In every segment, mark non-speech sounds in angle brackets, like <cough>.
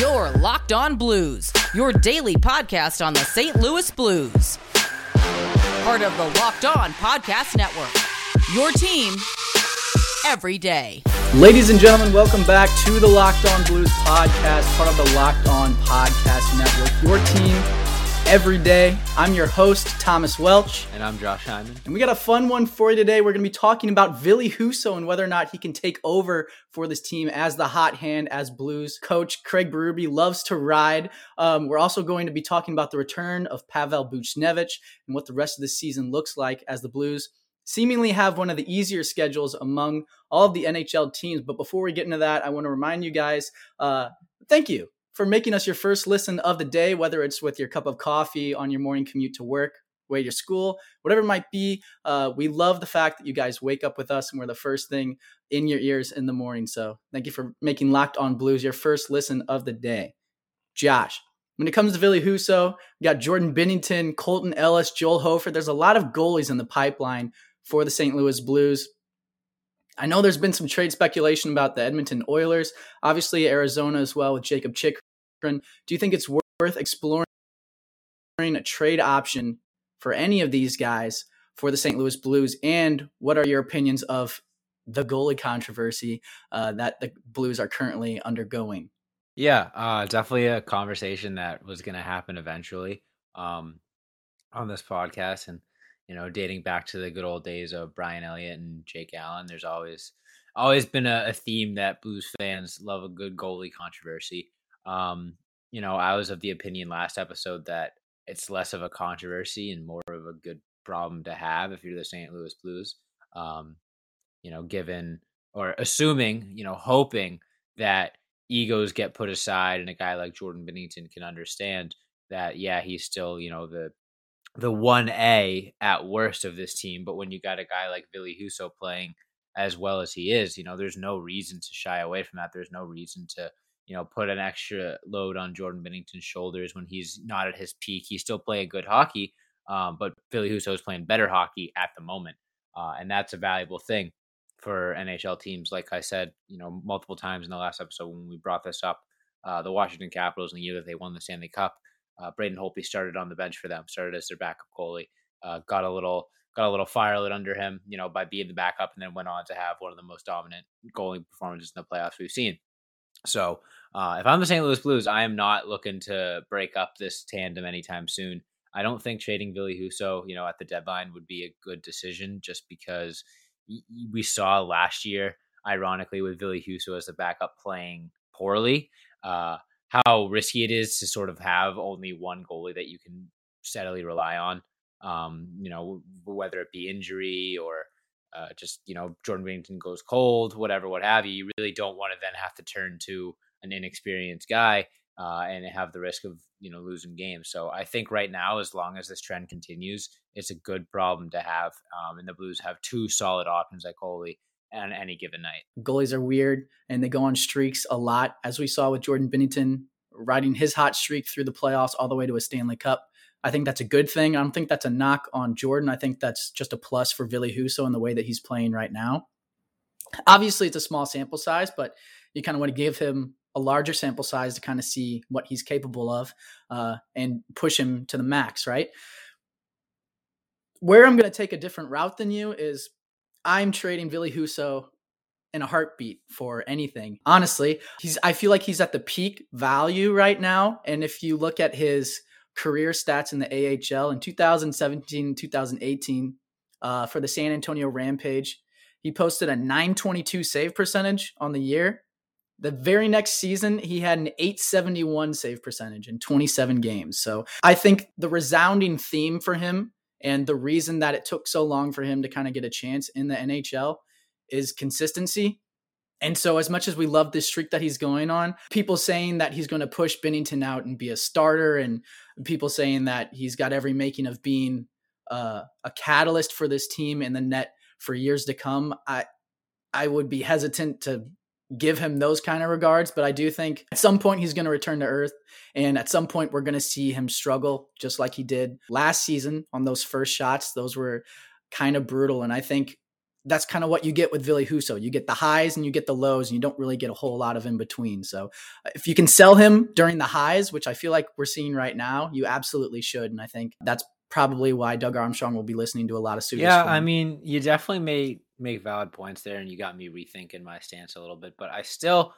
Your Locked On Blues, your daily podcast on the St. Louis Blues. Part of the Locked On Podcast Network. Your team every day. Ladies and gentlemen, welcome back to the Locked On Blues podcast, part of the Locked On Podcast Network. Your team every day. I'm your host, Thomas Welch. And I'm Josh Hyman. And we got a fun one for you today. We're going to be talking about Ville Husso and whether or not he can take over for this team as the hot hand, as Blues coach. Craig Berube loves to ride. Um, we're also going to be talking about the return of Pavel Buchnevich and what the rest of the season looks like as the Blues seemingly have one of the easier schedules among all of the NHL teams. But before we get into that, I want to remind you guys uh, thank you for making us your first listen of the day, whether it's with your cup of coffee on your morning commute to work, way to school, whatever it might be. Uh, we love the fact that you guys wake up with us and we're the first thing in your ears in the morning. So thank you for making Locked On Blues your first listen of the day. Josh, when it comes to Ville Husso, we got Jordan Binnington, Colten Ellis, Joel Hofer. There's a lot of goalies in the pipeline for the St. Louis Blues. I know there's been some trade speculation about the Edmonton Oilers, obviously Arizona as well with Jacob Chychrun. Do you think it's worth exploring a trade option for any of these guys for the St. Louis Blues? And what are your opinions of the goalie controversy uh, that the Blues are currently undergoing? Yeah, uh, definitely a conversation that was going to happen eventually um, on this podcast. And you know, dating back to the good old days of Brian Elliott and Jake Allen, there's always always been a, a theme that Blues fans love a good goalie controversy. Um, you know, I was of the opinion last episode that it's less of a controversy and more of a good problem to have if you're the St. Louis Blues. Um, you know, given or assuming, you know, hoping that egos get put aside and a guy like Jordan Binnington can understand that, yeah, he's still, you know, the the one A at worst of this team. But when you got a guy like Ville Husso playing as well as he is, you know, there's no reason to shy away from that. There's no reason to, you know, put an extra load on Jordan Binnington's shoulders when he's not at his peak. He's still playing good hockey, um, but Ville Husso is playing better hockey at the moment. Uh, and that's a valuable thing for NHL teams. Like I said, you know, multiple times in the last episode when we brought this up, uh, the Washington Capitals in the year that they won the Stanley Cup, uh, Braden Holtby started on the bench for them, started as their backup goalie. Uh, got a little got a little fire lit under him, you know, by being the backup, and then went on to have one of the most dominant goalie performances in the playoffs we've seen. So, uh, if I'm the St. Louis Blues, I am not looking to break up this tandem anytime soon. I don't think trading Ville Husso, you know, at the deadline would be a good decision, just because we saw last year, ironically, with Ville Husso as the backup playing poorly. Uh, how risky it is to sort of have only one goalie that you can steadily rely on. Um, you know, whether it be injury or uh, just you know Jordan Binnington goes cold, whatever, what have you. You really don't want to then have to turn to an inexperienced guy uh, and have the risk of you know losing games. So I think right now, as long as this trend continues, it's a good problem to have. Um, and the Blues have two solid options at goalie on any given night. Goalies are weird and they go on streaks a lot, as we saw with Jordan Binnington riding his hot streak through the playoffs all the way to a Stanley Cup. I think that's a good thing. I don't think that's a knock on Jordan. I think that's just a plus for Ville Husso in the way that he's playing right now. Obviously, it's a small sample size, but you kind of want to give him a larger sample size to kind of see what he's capable of uh, and push him to the max, right? Where I'm going to take a different route than you is I'm trading Ville Husso in a heartbeat for anything. Honestly, he's I feel like he's at the peak value right now. And if you look at his career stats in the AHL in 2017, 2018, uh, for the San Antonio Rampage, he posted a 922 save percentage on the year. The very next season, he had an 871 save percentage in 27 games. So I think the resounding theme for him and the reason that it took so long for him to kind of get a chance in the NHL is consistency. And so, as much as we love this streak that he's going on, people saying that he's going to push Binnington out and be a starter, and people saying that he's got every making of being uh, a catalyst for this team in the net for years to come, I I would be hesitant to give him those kind of regards. But I do think at some point he's going to return to earth, and at some point we're going to see him struggle just like he did last season on those first shots. Those were kind of brutal, and I think that's kind of what you get with Ville Husso. You get the highs and you get the lows, and you don't really get a whole lot of in between. So, uh, if you can sell him during the highs, which I feel like we're seeing right now, you absolutely should. And I think that's probably why Doug Armstrong will be listening to a lot of suitors. Yeah, I mean, you definitely may make valid points there, and you got me rethinking my stance a little bit. But I still,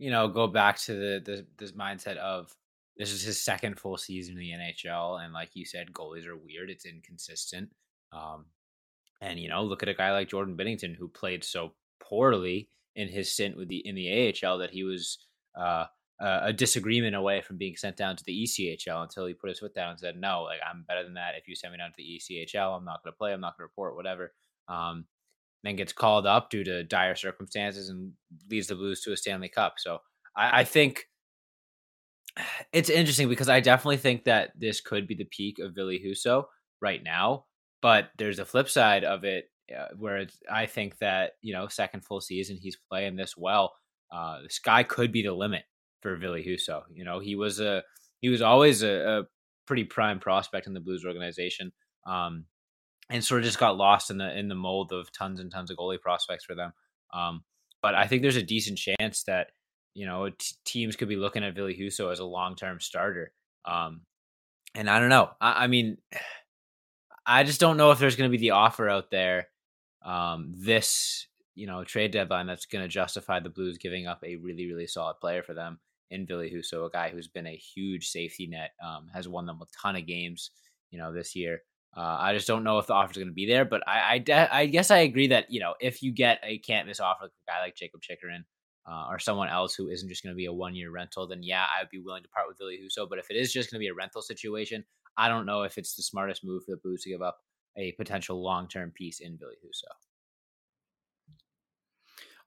you know, go back to the, the this mindset of this is his second full season in the NHL, and like you said, goalies are weird. It's inconsistent. Um, and you know, look at a guy like Jordan Binnington who played so poorly in his stint with the in the AHL that he was uh, a disagreement away from being sent down to the ECHL until he put his foot down and said, "No, like I'm better than that. If you send me down to the ECHL, I'm not going to play. I'm not going to report, whatever." Um, then gets called up due to dire circumstances and leads the Blues to a Stanley Cup. So I, I think <sighs> it's interesting because I definitely think that this could be the peak of Ville Husso right now. But there's a flip side of it uh, where I think that you know second full season he's playing this well. Uh, the sky could be the limit for Ville Husso. You know he was a he was always a, a pretty prime prospect in the Blues organization, um, and sort of just got lost in the in the mold of tons and tons of goalie prospects for them. Um, but I think there's a decent chance that you know t- teams could be looking at Ville Husso as a long term starter. Um, and I don't know. I, I mean. <sighs> I just don't know if there's going to be the offer out there um, this you know trade deadline that's going to justify the Blues giving up a really really solid player for them in Ville Husso, a guy who's been a huge safety net, um, has won them a ton of games, you know, this year. Uh, I just don't know if the offer is going to be there, but I, I, de- I, guess I agree that you know if you get a can't miss offer like a guy like Jacob Chychrun uh, or someone else who isn't just going to be a one year rental, then yeah, I'd be willing to part with Ville Husso. But if it is just going to be a rental situation, I don't know if it's the smartest move for the Blues to give up a potential long term piece in Ville Husso.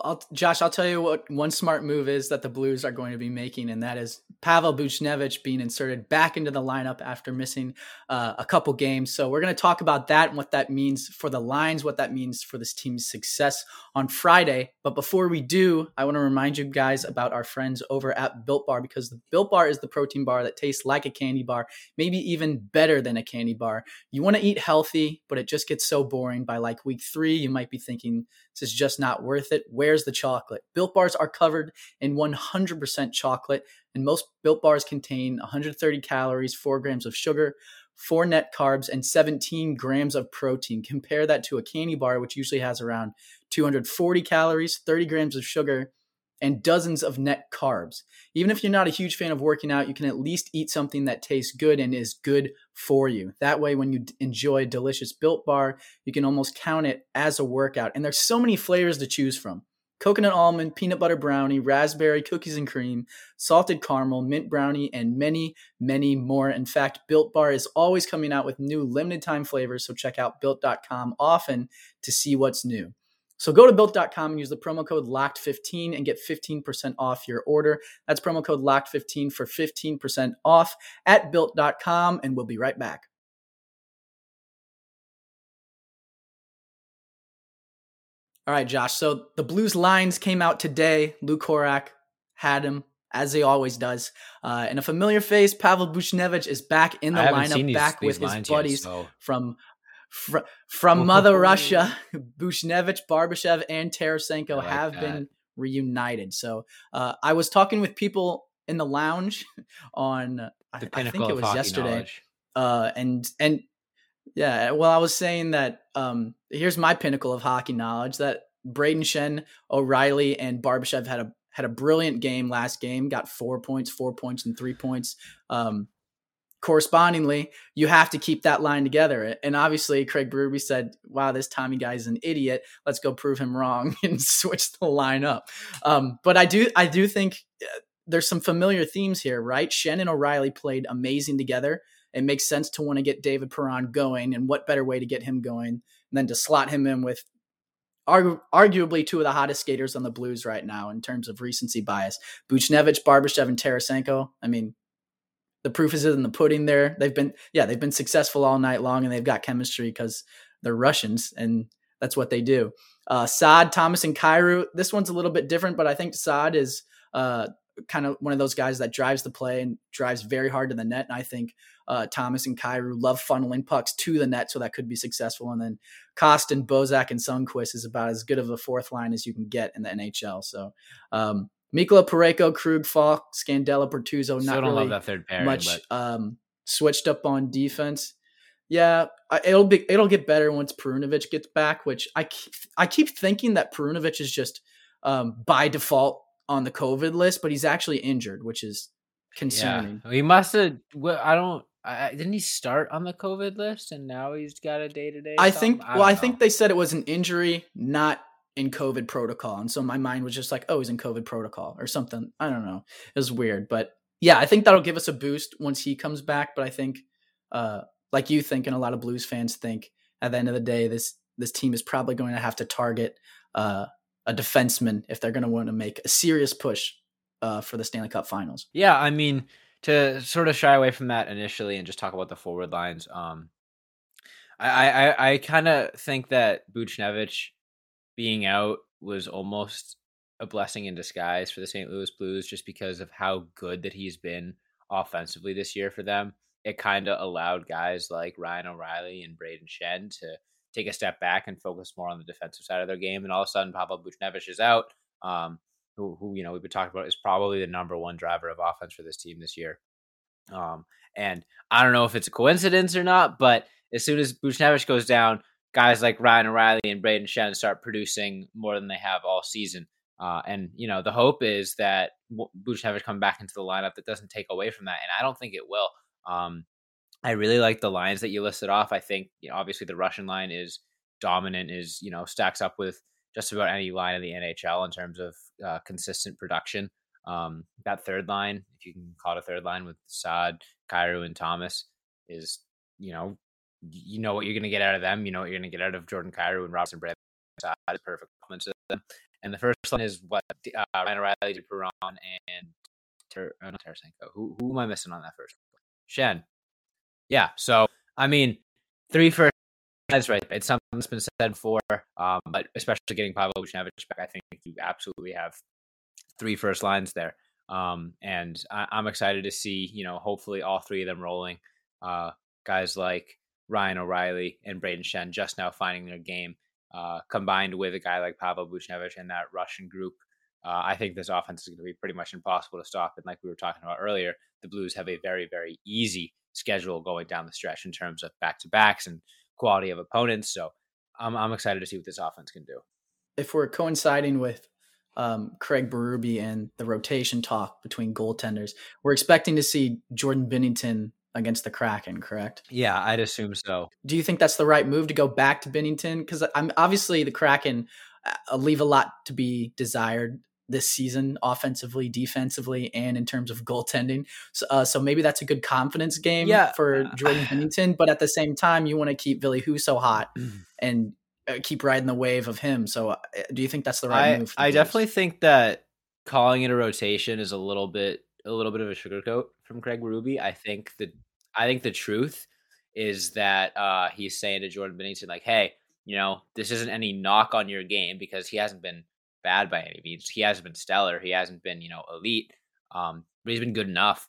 I'll, Josh, I'll tell you what one smart move is that the Blues are going to be making, and that is Pavel Buchnevich being inserted back into the lineup after missing uh, a couple games. So we're going to talk about that and what that means for the lines, what that means for this team's success on Friday. But before we do, I want to remind you guys about our friends over at Built Bar because the Built Bar is the protein bar that tastes like a candy bar, maybe even better than a candy bar. You want to eat healthy, but it just gets so boring by like week three. You might be thinking this is just not worth it. Where's the chocolate? Built bars are covered in 100% chocolate, and most built bars contain 130 calories, 4 grams of sugar, 4 net carbs, and 17 grams of protein. Compare that to a candy bar, which usually has around 240 calories, 30 grams of sugar, and dozens of net carbs. Even if you're not a huge fan of working out, you can at least eat something that tastes good and is good for you. That way, when you enjoy a delicious built bar, you can almost count it as a workout. And there's so many flavors to choose from coconut almond, peanut butter brownie, raspberry, cookies and cream, salted caramel, mint brownie, and many, many more. In fact, Built Bar is always coming out with new limited time flavors, so check out built.com often to see what's new. So go to built.com and use the promo code LOCKED15 and get 15% off your order. That's promo code LOCKED15 for 15% off at built.com, and we'll be right back. All right, Josh. So the Blues lines came out today. Lou Korac had him as he always does. Uh, and a familiar face, Pavel Buchnevich, is back in the lineup, these, back these with his buddies yet, so. from Fr- from Mother Russia, <laughs> Buchnevich, Barbashev, and Tarasenko like have that. been reunited. So uh, I was talking with people in the lounge <laughs> on I, I, think it was yesterday, uh, and and yeah, well, I was saying that um, here's my pinnacle of hockey knowledge that Braden Schenn, O'Reilly, and Barbashev had a had a brilliant game last game. Got four points, four points, and three points. Um, correspondingly, you have to keep that line together. And obviously, Craig Berube said, "Wow, this Tommy guy's an idiot. Let's go prove him wrong <laughs> and switch the line up." Um, but I do, I do think uh, there's some familiar themes here, right? Schenn and O'Reilly played amazing together. It makes sense to want to get David Perron going, and what better way to get him going than to slot him in with argu- arguably two of the hottest skaters on the Blues right now in terms of recency bias. Buchnevich, Barbashev, and Tarasenko. I mean, the proof is in the pudding there. They've been, yeah, they've been successful all night long and they've got chemistry because they're Russians and that's what they do. Uh, Saad, Thomas, and Kyrou. This one's a little bit different, but I think Saad is uh, kind of one of those guys that drives the play and drives very hard to the net. And I think uh, Thomas and Kyrou love funneling pucks to the net, so that could be successful. And then Kostin, Bozak, and Sundqvist is about as good of a fourth line as you can get in the NHL. So um, Mikkola Parayko, Krug, Faulk, Scandella, Bortuzzo, not really pairing, much but... um, switched up on defense. Yeah, it'll be it'll get better once Perunovich gets back. Which I keep, I keep thinking that Perunovich is just um, by default on the COVID list, but he's actually injured, which is concerning. Yeah. He must have. Well, I don't. I, didn't he start on the COVID list and now he's got a day to day? I think. I well, I think they said it was an injury, not in COVID protocol, and so my mind was just like, oh, he's in COVID protocol or something. I don't know. It was weird, but yeah, I think that'll give us a boost once he comes back. But I think, uh, like you think, and a lot of Blues fans think, at the end of the day, this this team is probably going to have to target uh, a defenseman if they're going to want to make a serious push uh, for the Stanley Cup Finals. Yeah, I mean to sort of shy away from that initially and just talk about the forward lines. Um, I I, I kind of think that Buchnevich being out was almost a blessing in disguise for the St. Louis Blues, just because of how good that he's been offensively this year for them. It kind of allowed guys like Ryan O'Reilly and Braden Schenn to take a step back and focus more on the defensive side of their game. And all of a sudden, Pavel Buchnevich is out, um, who, who, you know, we've been talking about is probably the number one driver of offense for this team this year. Um, and I don't know if it's a coincidence or not, but as soon as Buchnevich goes down, guys like Ryan O'Reilly and Braden Schenn start producing more than they have all season. Uh, and you know the hope is that Buchnevich come back into the lineup that doesn't take away from that, and I don't think it will. Um, I really like the lines that you listed off. I think you know, obviously the Russian line is dominant, is you know stacks up with just about any line in the NHL in terms of uh, consistent production. Um, that third line, if you can call it a third line with Saad, Kyrou, and Thomas, is you know you know what you're going to get out of them. You know what you're going to get out of Jordan Kyrou and Robinson. Saad is perfect to them. And the first one is what uh, Ryan O'Reilly, Perron, and Ter- uh, not Tarasenko. Who who am I missing on that first? Schenn. Yeah. So I mean, three first. That's right. It's something that's been said before, um, but especially getting Pavel Buchnevich back, I think you absolutely have three first lines there. Um, and I, am excited to see, you know, hopefully all three of them rolling. Uh, guys like Ryan O'Reilly and Braden Schenn just now finding their game, uh, combined with a guy like Pavel Buchnevich and that Russian group. Uh, I think this offense is going to be pretty much impossible to stop. And like we were talking about earlier, the Blues have a very, very easy schedule going down the stretch in terms of back to backs and quality of opponents. So I'm, I'm excited to see what this offense can do. If we're coinciding with um, Craig Berube and the rotation talk between goaltenders, we're expecting to see Jordan Binnington against the Kraken, correct? Yeah, I'd assume so. Do you think that's the right move to go back to Binnington? Because I'm obviously the Kraken uh, leave a lot to be desired this season, offensively, defensively, and in terms of goaltending. So, uh, so maybe that's a good confidence game yeah. for Jordan Binnington. But at the same time, you want to keep Ville so hot <clears throat> and uh, keep riding the wave of him. So, uh, do you think that's the right I, move? I definitely think that calling it a rotation is a little bit a little bit of a sugarcoat from Craig Berube. I think the I think the truth is that uh, he's saying to Jordan Binnington, like, "Hey, you know, this isn't any knock on your game because he hasn't been bad by any means. He hasn't been stellar. He hasn't been, you know, elite. Um, but he's been good enough.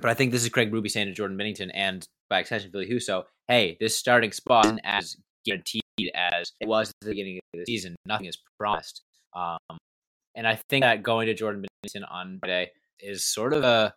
But I think this is Craig Berube saying to Jordan Binnington and by extension Ville Husso, hey, this starting spot isn't as guaranteed as it was at the beginning of the season. Nothing is promised. Um, and I think that going to Jordan Binnington on Friday is sort of a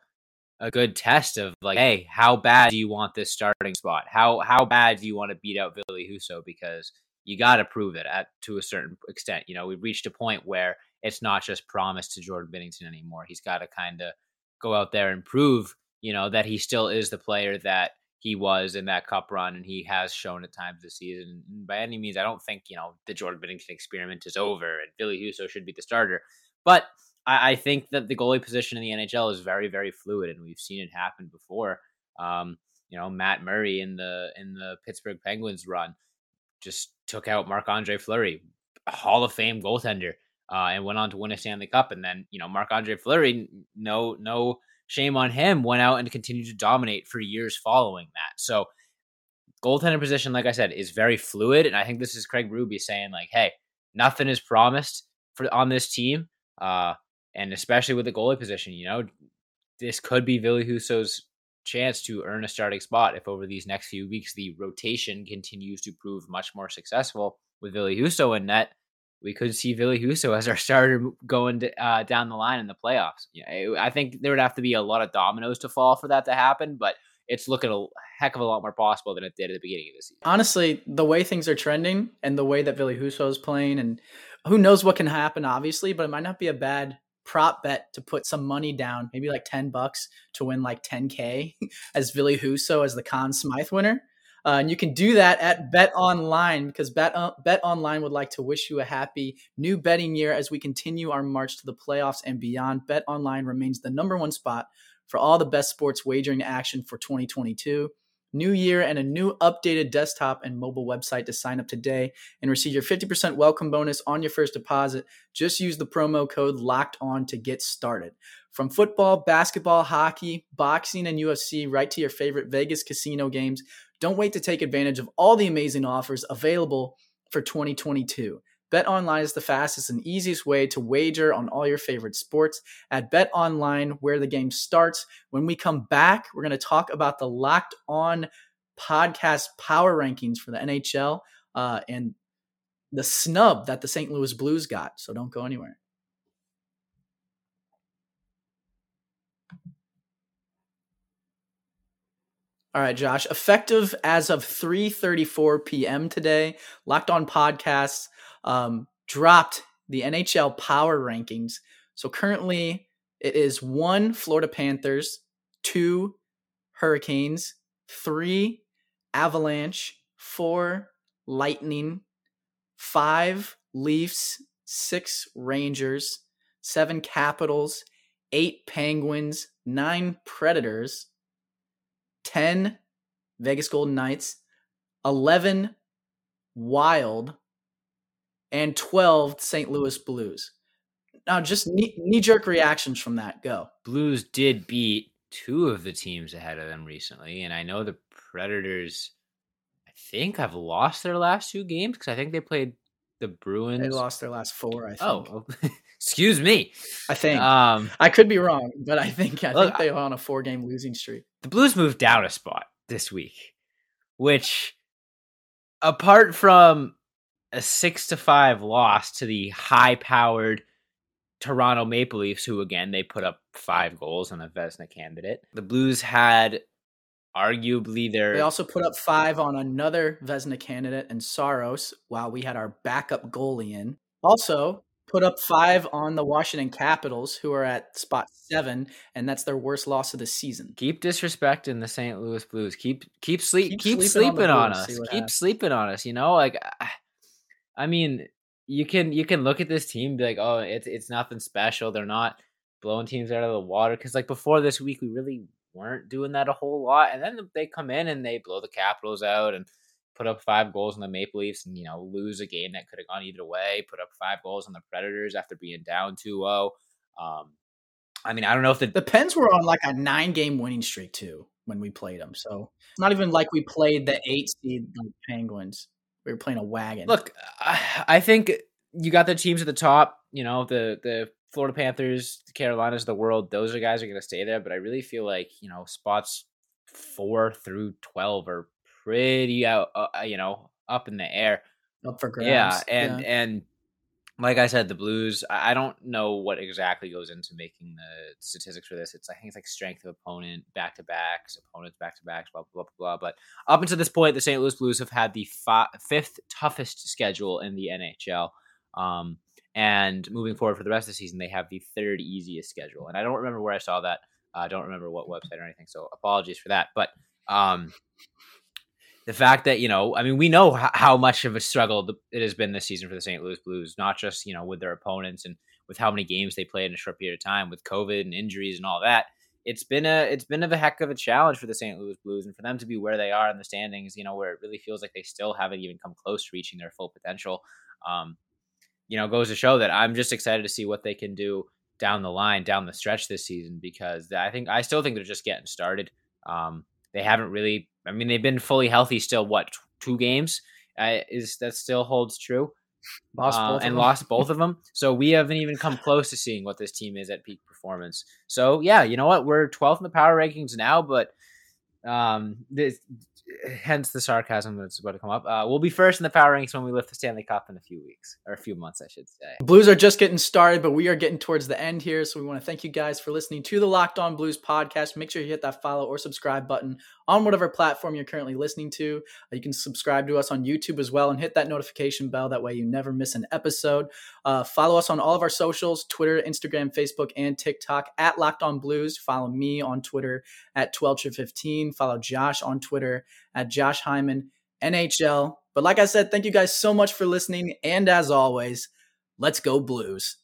a good test of like, hey, how bad do you want this starting spot? How how bad do you want to beat out Ville Husso? Because you got to prove it at to a certain extent. You know, we've reached a point where it's not just promised to Jordan Binnington anymore. He's got to kind of go out there and prove, you know, that he still is the player that he was in that cup run and he has shown at times this season. And by any means, I don't think, you know, the Jordan Binnington experiment is over and Ville Husso should be the starter. But I, I, think that the goalie position in the NHL is very, very fluid and we've seen it happen before. Um, you know, Matt Murray in the in the Pittsburgh Penguins run just took out Marc Andre Fleury, Hall of Fame goaltender, uh, and went on to win a Stanley Cup. And then you know Marc Andre Fleury, no no shame on him, went out and continued to dominate for years following that. So goaltender position, like I said, is very fluid, and I think this is Craig Berube saying like, hey, nothing is promised for on this team. Uh, and especially with the goalie position, you know, this could be Ville Husso's chance to earn a starting spot if over these next few weeks the rotation continues to prove much more successful with Ville Husso in net. We could see Ville Husso as our <laughs> starter going to, uh, down the line in the playoffs. Yeah, I think there would have to be a lot of dominoes to fall for that to happen, but it's looking a heck of a lot more possible than it did at the beginning of the season. Honestly, the way things are trending and the way that Ville Husso is playing, and who knows what can happen, obviously, but it might not be a bad prop bet to put some money down, maybe like 10 bucks to win like 10K <laughs> as Ville Husso as the Conn Smythe winner. Uh, and you can do that at Bet Online because Bet, uh, Bet Online would like to wish you a happy new betting year as we continue our march to the playoffs and beyond. Bet Online remains the number one spot for all the best sports wagering action for 2022 new year and a new updated desktop and mobile website to sign up today and receive your 50% welcome bonus on your first deposit. Just use the promo code locked on to get started. From football, basketball, hockey, boxing, and UFC, right to your favorite Vegas casino games. Don't wait to take advantage of all the amazing offers available for 2022. Bet online is the fastest and easiest way to wager on all your favorite sports at Bet Online, where the game starts. When we come back, we're going to talk about the Locked On podcast power rankings for the NHL uh, and the snub that the St. Louis Blues got. So don't go anywhere. All right, Josh. Effective as of 3:34 p.m. today, Locked On Podcasts um, dropped the NHL power rankings. So currently it is one Florida Panthers, two Hurricanes, three Avalanche, four Lightning, five Leafs, six Rangers, seven Capitals, eight Penguins, nine Predators, 10 Vegas Golden Knights, 11 Wild, and 12 St. Louis Blues. Now, just knee jerk reactions from that. Go. Blues did beat two of the teams ahead of them recently, and I know the Predators. I think have lost their last two games because I think they played the Bruins. They lost their last four. I think. Oh, <laughs> excuse me. I think. Um, I could be wrong, but I think I look, think they are on a four game losing streak. The Blues moved down a spot this week, which, apart from a six to five loss to the high powered Toronto Maple Leafs, who again they put up five goals on a Vezina candidate. The Blues had arguably their They also put up five on another Vezina candidate and Saros while we had our backup goalie in. Also put up five on the Washington Capitals, who are at spot seven, and that's their worst loss of the season. Keep disrespecting the St. Louis Blues. Keep keep sleep keep, keep sleeping, sleeping on, on us. Keep happens. sleeping on us. You know, like I mean, you can you can look at this team be like, oh, it's it's nothing special. They're not blowing teams out of the water because like before this week, we really weren't doing that a whole lot, and then they come in and they blow the Capitals out and put up five goals on the Maple Leafs and you know lose a game that could have gone either way. Put up five goals on the Predators after being down 2-0. Um, I mean, I don't know if the the Pens were on like a nine game winning streak too when we played them. So it's not even like we played the eight seed like Penguins we were playing a wagon. Look, I think you got the teams at the top. You know, the the Florida Panthers, the Carolinas, the world. Those are guys are going to stay there. But I really feel like you know spots four through twelve are pretty out. Uh, you know, up in the air. Up for grabs. Yeah, and yeah. and like I said, the Blues. I don't know what exactly goes into making the statistics for this. It's I think it's like strength of opponent, back to backs, opponents back to backs, blah, blah blah blah But up until this point, the St. Louis Blues have had the fi- fifth toughest schedule in the NHL. Um, and moving forward for the rest of the season, they have the third easiest schedule. And I don't remember where I saw that. I don't remember what website or anything. So apologies for that. But um, the fact that you know, I mean, we know how much of a struggle it has been this season for the St. Louis Blues, not just you know with their opponents and with how many games they played in a short period of time, with COVID and injuries and all that. It's been a it's been a heck of a challenge for the St. Louis Blues and for them to be where they are in the standings, you know, where it really feels like they still haven't even come close to reaching their full potential. Um, you know, goes to show that I'm just excited to see what they can do down the line, down the stretch this season, because I think I still think they're just getting started. Um, they haven't really. I mean, they've been fully healthy still. What two games? Uh, is that still holds true? lost uh, and lost both of <laughs> them. So we haven't even come close to seeing what this team is at peak performance. So yeah, you know what? We're 12th in the power rankings now, but um, this hence the sarcasm that's about to come up. Uh, we'll be first in the power rankings when we lift the Stanley Cup in a few weeks or a few months, I should say. Blues are just getting started, but we are getting towards the end here. So we want to thank you guys for listening to the Locked On Blues podcast. Make sure you hit that follow or subscribe button on whatever platform you're currently listening to. Uh, you can subscribe to us on YouTube as well and hit that notification bell. That way you never miss an episode. Uh, follow us on all of our socials Twitter, Instagram, Facebook, and TikTok at Locked On Blues. Follow me on Twitter at 12 15. Follow Josh on Twitter at Josh Hyman NHL. But like I said, thank you guys so much for listening. And as always, let's go Blues.